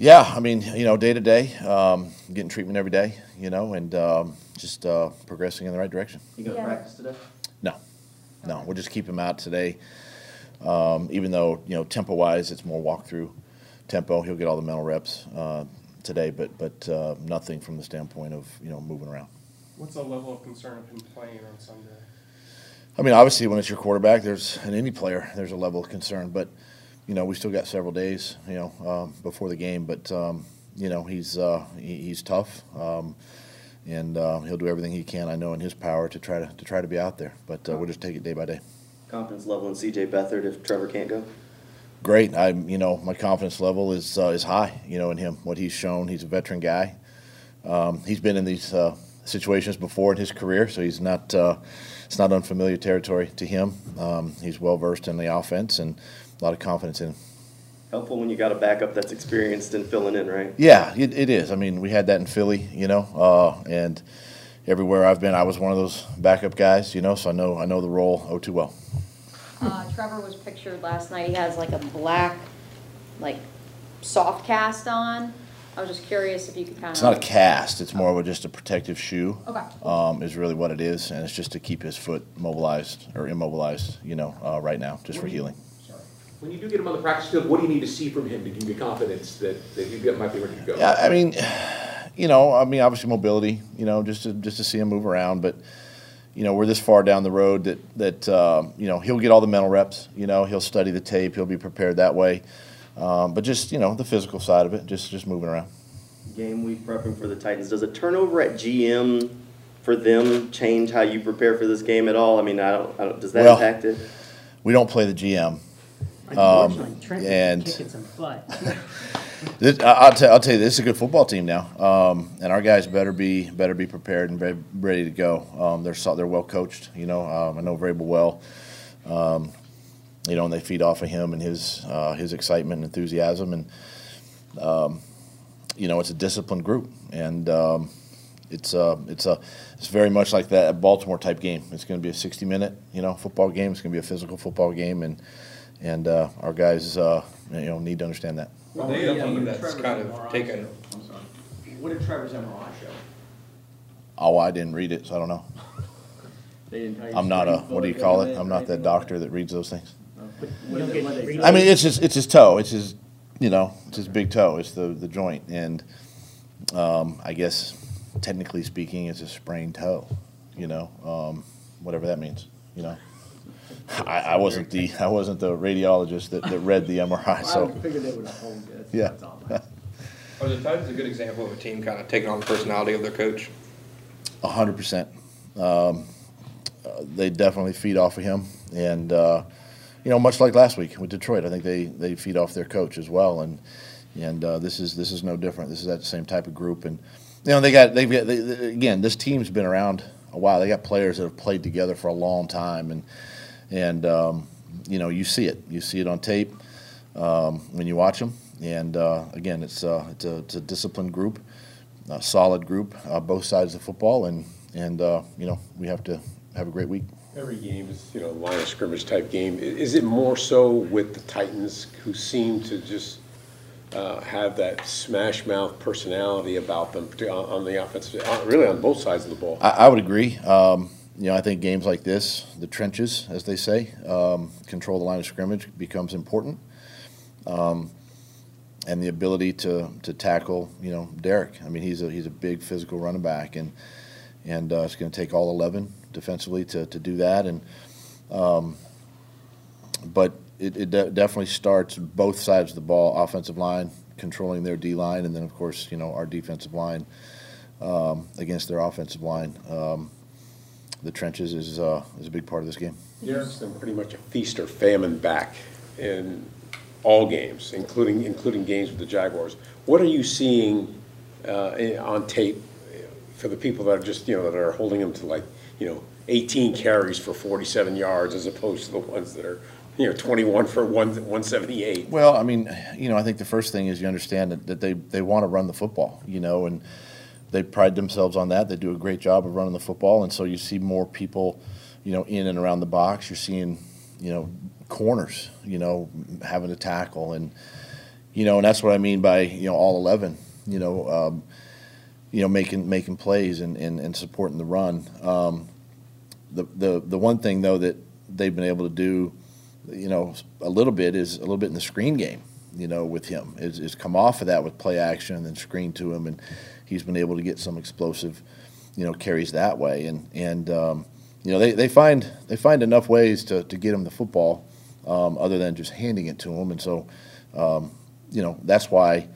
Yeah, I mean, you know, day to day, um, getting treatment every day, you know, and um, just uh, progressing in the right direction. You gonna Yeah. practice today? No, no, we'll just keep him out today. Um, even though you know, tempo wise, it's more walkthrough tempo. He'll get all the mental reps uh, today, but but uh, nothing from the standpoint of you know moving around. What's the level of concern of him playing on Sunday? I mean, obviously, when it's your quarterback, there's and any player, there's a level of concern. But you know, we still got several days, you know, um, before the game. But um, you know, he's uh, he, he's tough, um, and uh, he'll do everything he can. I know in his power to try to to try to be out there. But uh, we'll just take it day by day. Confidence level in CJ Beathard if Trevor can't go? Great. I you know my confidence level is uh, is high. You know in him what he's shown. He's a veteran guy. Um, he's been in these uh, situations before in his career, so he's not uh, it's not unfamiliar territory to him. Um, he's well versed in the offense and a lot of confidence in him. Helpful when you got a backup that's experienced in filling in, right? Yeah, it, it is. I mean, we had that in Philly, you know, uh, and everywhere I've been, I was one of those backup guys, you know, so I know I know the role oh too well. Uh, Trevor was pictured last night, he has like a black, like, soft cast on. I was just curious if you could kind of. It's not a cast; it's more of a, just a protective shoe. Okay. Um, is really what it is, and it's just to keep his foot mobilized or immobilized, you know, uh, right now, just for healing. When you do get him on the practice field, what do you need to see from him to give you confidence that, that he might be ready to go? Yeah, I mean, you know, I mean, obviously mobility, you know, just to just to see him move around, but you know, we're this far down the road that that uh, you know he'll get all the mental reps. You know, he'll study the tape, he'll be prepared that way. Um, but just you know, the physical side of it, just just moving around. Game week prepping for the Titans. Does a turnover at GM for them change how you prepare for this game at all? I mean, I don't, I don't does that Well- impact it? We don't play the GM. Unfortunately, Trent and- kicking some butt. This, I- I'll, tell, I'll tell you, this is a good football team now, um, and our guys better be better be prepared and ready to go. Um, they're so- they're well coached, you know. Um, I know Vrabel well, um, you know, and they feed off of him and his uh, his excitement and enthusiasm, and um, you know, it's a disciplined group, and um, it's uh, it's a it's very much like that Baltimore type game. It's going to be a 60 minute, you know, football game. It's going to be a physical football game, and and uh, our guys, uh, you know, need to understand that. Well, they have one that's kind of taken, What did Trevor's MRI show? Oh, I didn't read it, so I don't know. They didn't tell you I'm not a, what do you call it? I'm not that doctor that reads those things. That? You don't get read- I mean, it's his, it's his toe. It's his, you know, it's his big toe. It's the, the joint. And um, I guess technically speaking, it's a sprained toe, you know, um, whatever that means, you know. I, I wasn't the, I wasn't the radiologist that, that read the MRI, I so, figured they would have hold it. Yeah. That's all. man. are the Titans a good example of a team kind of taking on the personality of their coach? a hundred percent. Um, uh, They definitely feed off of him. And, uh, you know, much like last week with Detroit, I think they, they feed off their coach as well. And, and uh, this is this is no different. This is that same type of group. And, you know, they got, they've got, they, they- again, this team's been around a while. They got players that have played together for a long time. And, and um, you know, you see it. You see it on tape um, when you watch them. And uh, again, it's, uh, it's, a, it's a disciplined group, a solid group, uh, both sides of football. And, and uh, you know, we have to have a great week. Every game is, you know, line of scrimmage type game. Is it more so with the Titans who seem to just uh, have that smash mouth personality about them on the offensive, uh, really on both sides of the ball? I, I would agree. Um, you know, I think games like this, the trenches, as they say, um, control the line of scrimmage becomes important. Um, and the ability to, to tackle, you know, Derrick. I mean, he's a he's a big physical running back, and and uh, it's going to take all eleven defensively to, to do that. And um, but it, it de- definitely starts both sides of the ball: offensive line controlling their D line, and then of course, you know, our defensive line um, against their offensive line. Um, the trenches is uh, is a big part of this game. Derrick's been pretty much a feast or famine back in all games, including, including games with the Jaguars. What are you seeing uh, on tape for the people that are just, you know, that are holding him to like, you know, 18 carries for 47 yards as opposed to the ones that are, you know, 21 for one 178? Well, I mean, you know, I think the first thing is you understand that, that they, they want to run the football, you know, and they pride themselves on that. They do a great job of running the football, and so you see more people, you know, in and around the box. You're seeing, you know, corners, you know, having to tackle, and you know, and that's what I mean by you know all eleven. You know, um, you know making making plays and, and, and supporting the run. Um, the the the one thing though that they've been able to do, you know, a little bit is a little bit in the screen game. You know, with him is, is come off of that with play action and then screen to him, and he's been able to get some explosive, you know, carries that way. And and um, you know they, they find they find enough ways to, to get him the football, um, other than just handing it to him. And so, um, you know, that's why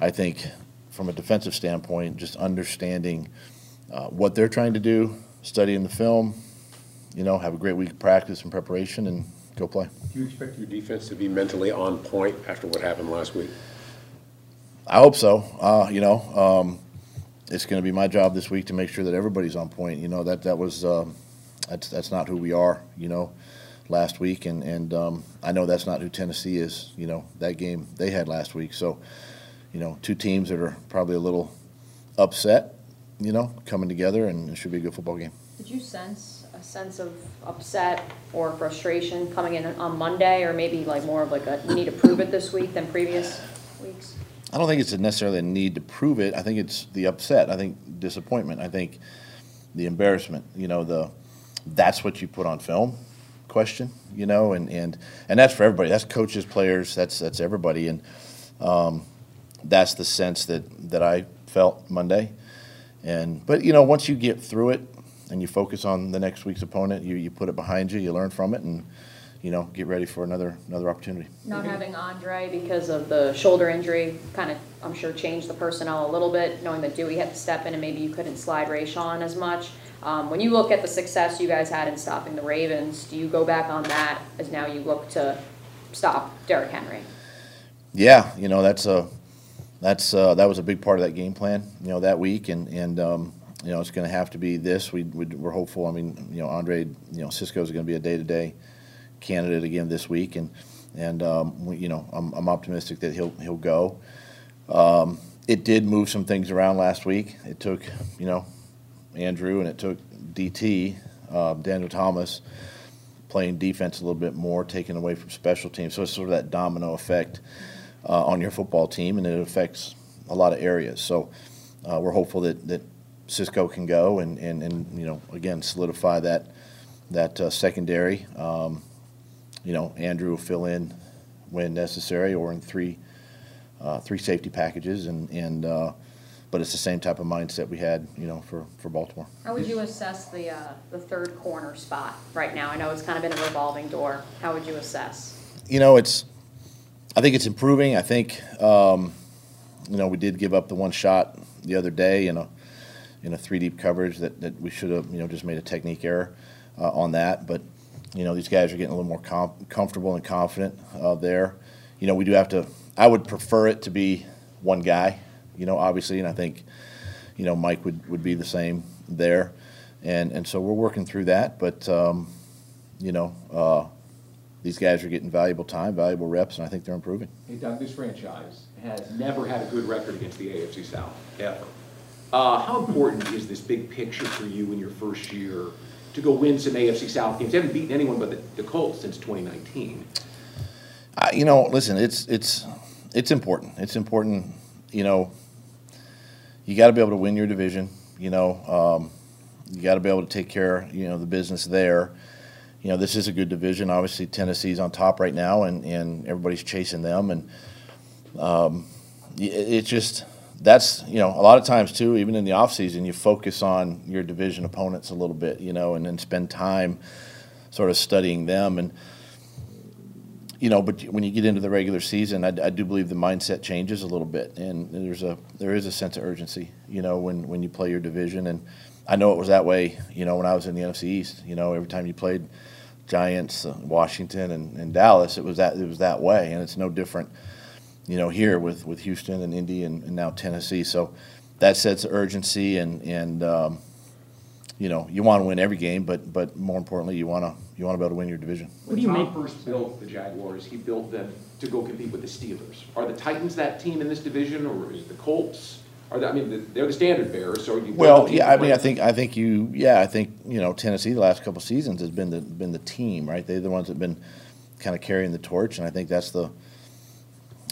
I think from a defensive standpoint, just understanding uh, what they're trying to do, studying the film, you know, have a great week of practice and preparation, and go play. Do you expect your defense to be mentally on point after what happened last week? I hope so. Uh, you know, um, it's going to be my job this week to make sure that everybody's on point. You know that that was um, that's that's not who we are. You know, last week, and and um, I know that's not who Tennessee is. You know that game they had last week. So, you know, two teams that are probably a little upset. You know, coming together, and it should be a good football game. Did you sense a sense of upset or frustration coming in on Monday, or maybe like more of like a, need to prove it this week than previous weeks? I don't think it's necessarily a need to prove it. I think it's the upset. I think disappointment. I think the embarrassment. You know, the that's what you put on film question. You know, and and and that's for everybody. That's coaches, players. That's that's everybody. And um, that's the sense that that I felt Monday. And but you know, once you get through it and you focus on the next week's opponent, you you put it behind you. You learn from it and. You know, get ready for another another opportunity. Not having Andre because of the shoulder injury kind of, I'm sure, changed the personnel a little bit, knowing that Dewey had to step in and maybe you couldn't slide Rayshawn as much. Um, when you look at the success you guys had in stopping the Ravens, do you go back on that as now you look to stop Derrick Henry? Yeah, you know that's a that's uh, that was a big part of that game plan. You know that week, and and um, you know it's going to have to be this. We, we we're hopeful. I mean, you know, Andre, you know, Cisco's going to be a day to day candidate again this week, and and um, we, you know I'm, I'm optimistic that he'll he'll go. Um, it did move some things around last week. It took you know Andrew and it took DT uh, Daniel Thomas playing defense a little bit more, taking away from special teams. So it's sort of that domino effect uh, on your football team, and it affects a lot of areas. So uh, we're hopeful that that Cisco can go and, and, and you know again solidify that that uh, secondary. Um, you know, Andrew will fill in when necessary or in three uh, three safety packages, and and uh, but it's the same type of mindset we had, you know, for, for Baltimore. How would you assess the, uh, the third corner spot right now? I know it's kind of been a revolving door. How would you assess? You know, it's I think it's improving. I think um, you know we did give up the one shot the other day in a in a three deep coverage that, that we should have you know just made a technique error uh, on that, but you know, these guys are getting a little more com- comfortable and confident uh, there. You know, we do have to. I would prefer it to be one guy. You know, obviously, and I think, you know, Mike would, would be the same there, and and so we're working through that. But um, you know, uh, these guys are getting valuable time, valuable reps, and I think they're improving. Hey Doug, this franchise has never had a good record against the AFC South, ever. Uh, how important is this big picture for you in your first year to go win some AFC South games? You haven't beaten anyone but the, the Colts since 2019. Uh, you know, listen, it's it's it's important. It's important. You know, you got to be able to win your division. You know, um, you got to be able to take care. You know, the business there. You know, this is a good division. Obviously, Tennessee's on top right now, and and everybody's chasing them, and um, it, it's just that's you know a lot of times too even in the off season you focus on your division opponents a little bit you know and then spend time sort of studying them and you know but when you get into the regular season I, I do believe the mindset changes a little bit and there's a there is a sense of urgency you know when when you play your division and I know it was that way you know when I was in the NFC East you know every time you played Giants uh, Washington and, and Dallas it was that it was that way and it's no different you know, here with, with Houston and Indy and, and now Tennessee. So that sets urgency and, and um, you know, you want to win every game, but, but more importantly, you want to you want to be able to win your division. What do When Tom first built the Jaguars, he built them to go compete with the Steelers. Are the Titans that team in this division, or is the Colts? Are they, I mean, they're the standard bearers. So you well, yeah. I mean, I think I think you, yeah, I think you know Tennessee the last couple seasons has been the been the team, right? They're the ones that have been kind of carrying the torch, and I think that's the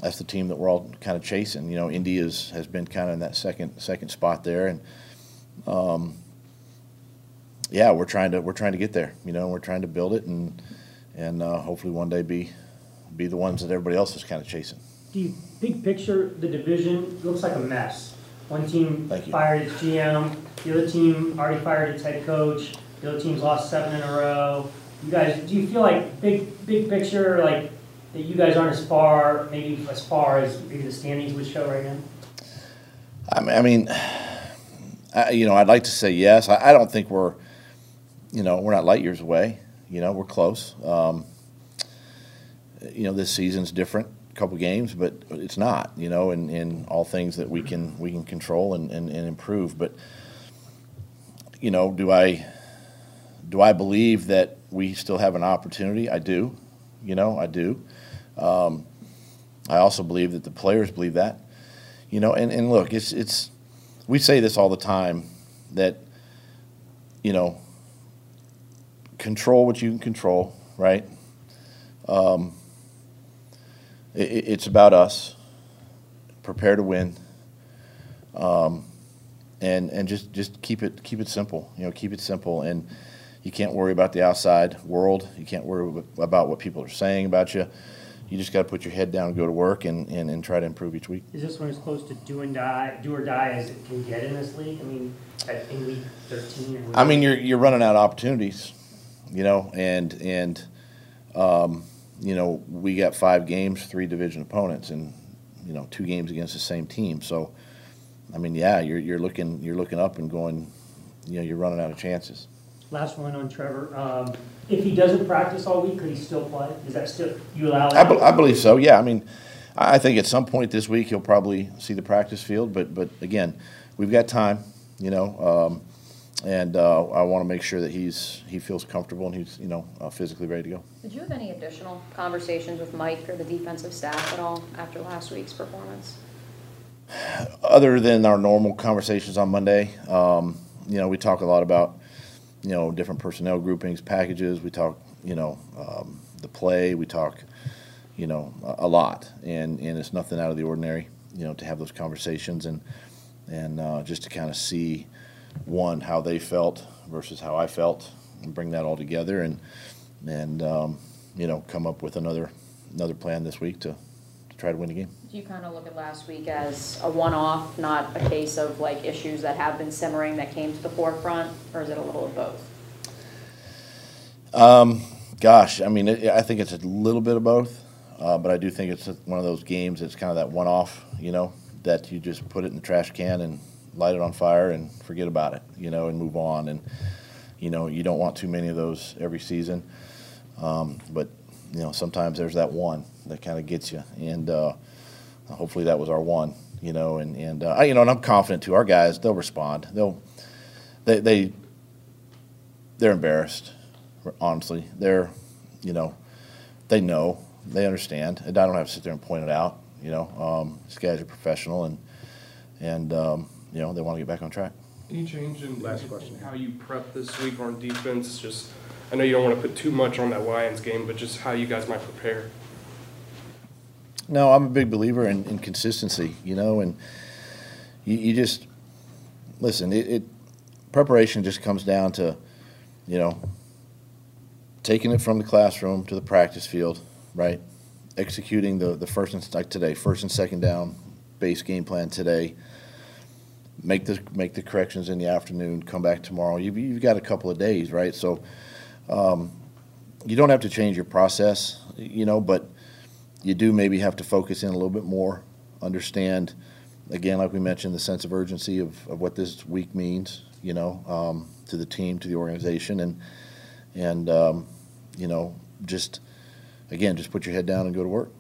that's the team that we're all kind of chasing. You know, Indy is, has been kind of in that second second spot there, and um, yeah, we're trying to we're trying to get there. You know, we're trying to build it, and and uh, hopefully one day be be the ones that everybody else is kind of chasing. Do you, big picture, the division looks like a mess. One team fired its GM, the other team already fired its head coach, the other team's lost seven in a row. You guys, do you feel like, big, big picture, like, that you guys aren't as far, maybe as far as maybe the standings would show right now? I mean, I mean, I, you know, I'd like to say yes. I, I don't think we're, you know, we're not light years away. You know, we're close. Um, you know, this season's different, couple games, but it's not. You know, in, in all things that we can we can control and, and, and improve. But you know, do I do I believe that we still have an opportunity? I do. You know, I do. Um, I also believe that the players believe that. You know, and, and look, it's it's we say this all the time that you know control what you can control, right? Um, it's about us. Prepare to win. Um, and and just just keep it keep it simple. You know, keep it simple, and you can't worry about the outside world. You can't worry about what people are saying about you. You just got to put your head down and go to work and, and, and try to improve each week. Is this one as close to do and die, do or die as it can get in this league? I mean, at, in week thirteen? I mean, you're you're running out of opportunities, you know, and and um, you know we got five games, three division opponents, and you know two games against the same team. So, I mean, yeah, you're you're looking you're looking up and going, you know, you're running out of chances. Last one on Trevor. Um, if he doesn't practice all week, could he still play? Is that still, you allow I, be, I believe so. Yeah, I mean, I I think at some point this week he'll probably see the practice field, but but again, we've got time, you know, um, and uh, I want to make sure that he's he feels comfortable and he's you know uh, physically ready to go. Did you have any additional conversations with Mike or the defensive staff at all after last week's performance? other than our normal conversations on Monday, um, you know, we talk a lot about, you know, different personnel groupings, packages. We talk, you know, um, the play. We talk, you know, a, a lot, and and it's nothing out of the ordinary, you know, to have those conversations and and uh, just to kind of see one how they felt versus how I felt, and bring that all together, and and um, you know, come up with another another plan this week to, to try to win the game. Do you kind of look at last week as a one-off, not a case of like issues that have been simmering that came to the forefront, or is it a little of both? Um, gosh, I mean, it, I think it's a little bit of both, uh, but I do think it's one of those games that's kind of that one-off, you know, that you just put it in the trash can and light it on fire and forget about it, you know, and move on. And you know, you don't want too many of those every season, um, but you know, sometimes there's that one that kind of gets you, and uh, hopefully that was our one, you know, and and uh, you know, and I'm confident too. Our guys, they'll respond. They'll they they they're embarrassed honestly. They're, you know, they know, they understand. And I don't have to sit there and point it out. You know, um, these guys are professional, and and um, you know they want to get back on track. Any change in Last question. how you prep this week on defense? Just, I know you don't want to put too much on that Lions game, but just how you guys might prepare. No, I'm a big believer in, in consistency. You know, and you, you just listen. It, it preparation just comes down to, you know, taking it from the classroom to the practice field, right? Executing the the first and like today, first and second down base game plan today. Make the make the corrections in the afternoon. Come back tomorrow. You've, you've got a couple of days, right? So um, you don't have to change your process, you know, but you do maybe have to focus in a little bit more. Understand, again, like we mentioned, the sense of urgency of, of what this week means, you know, um, to the team, to the organization, and and um, you know, just again, just put your head down and go to work.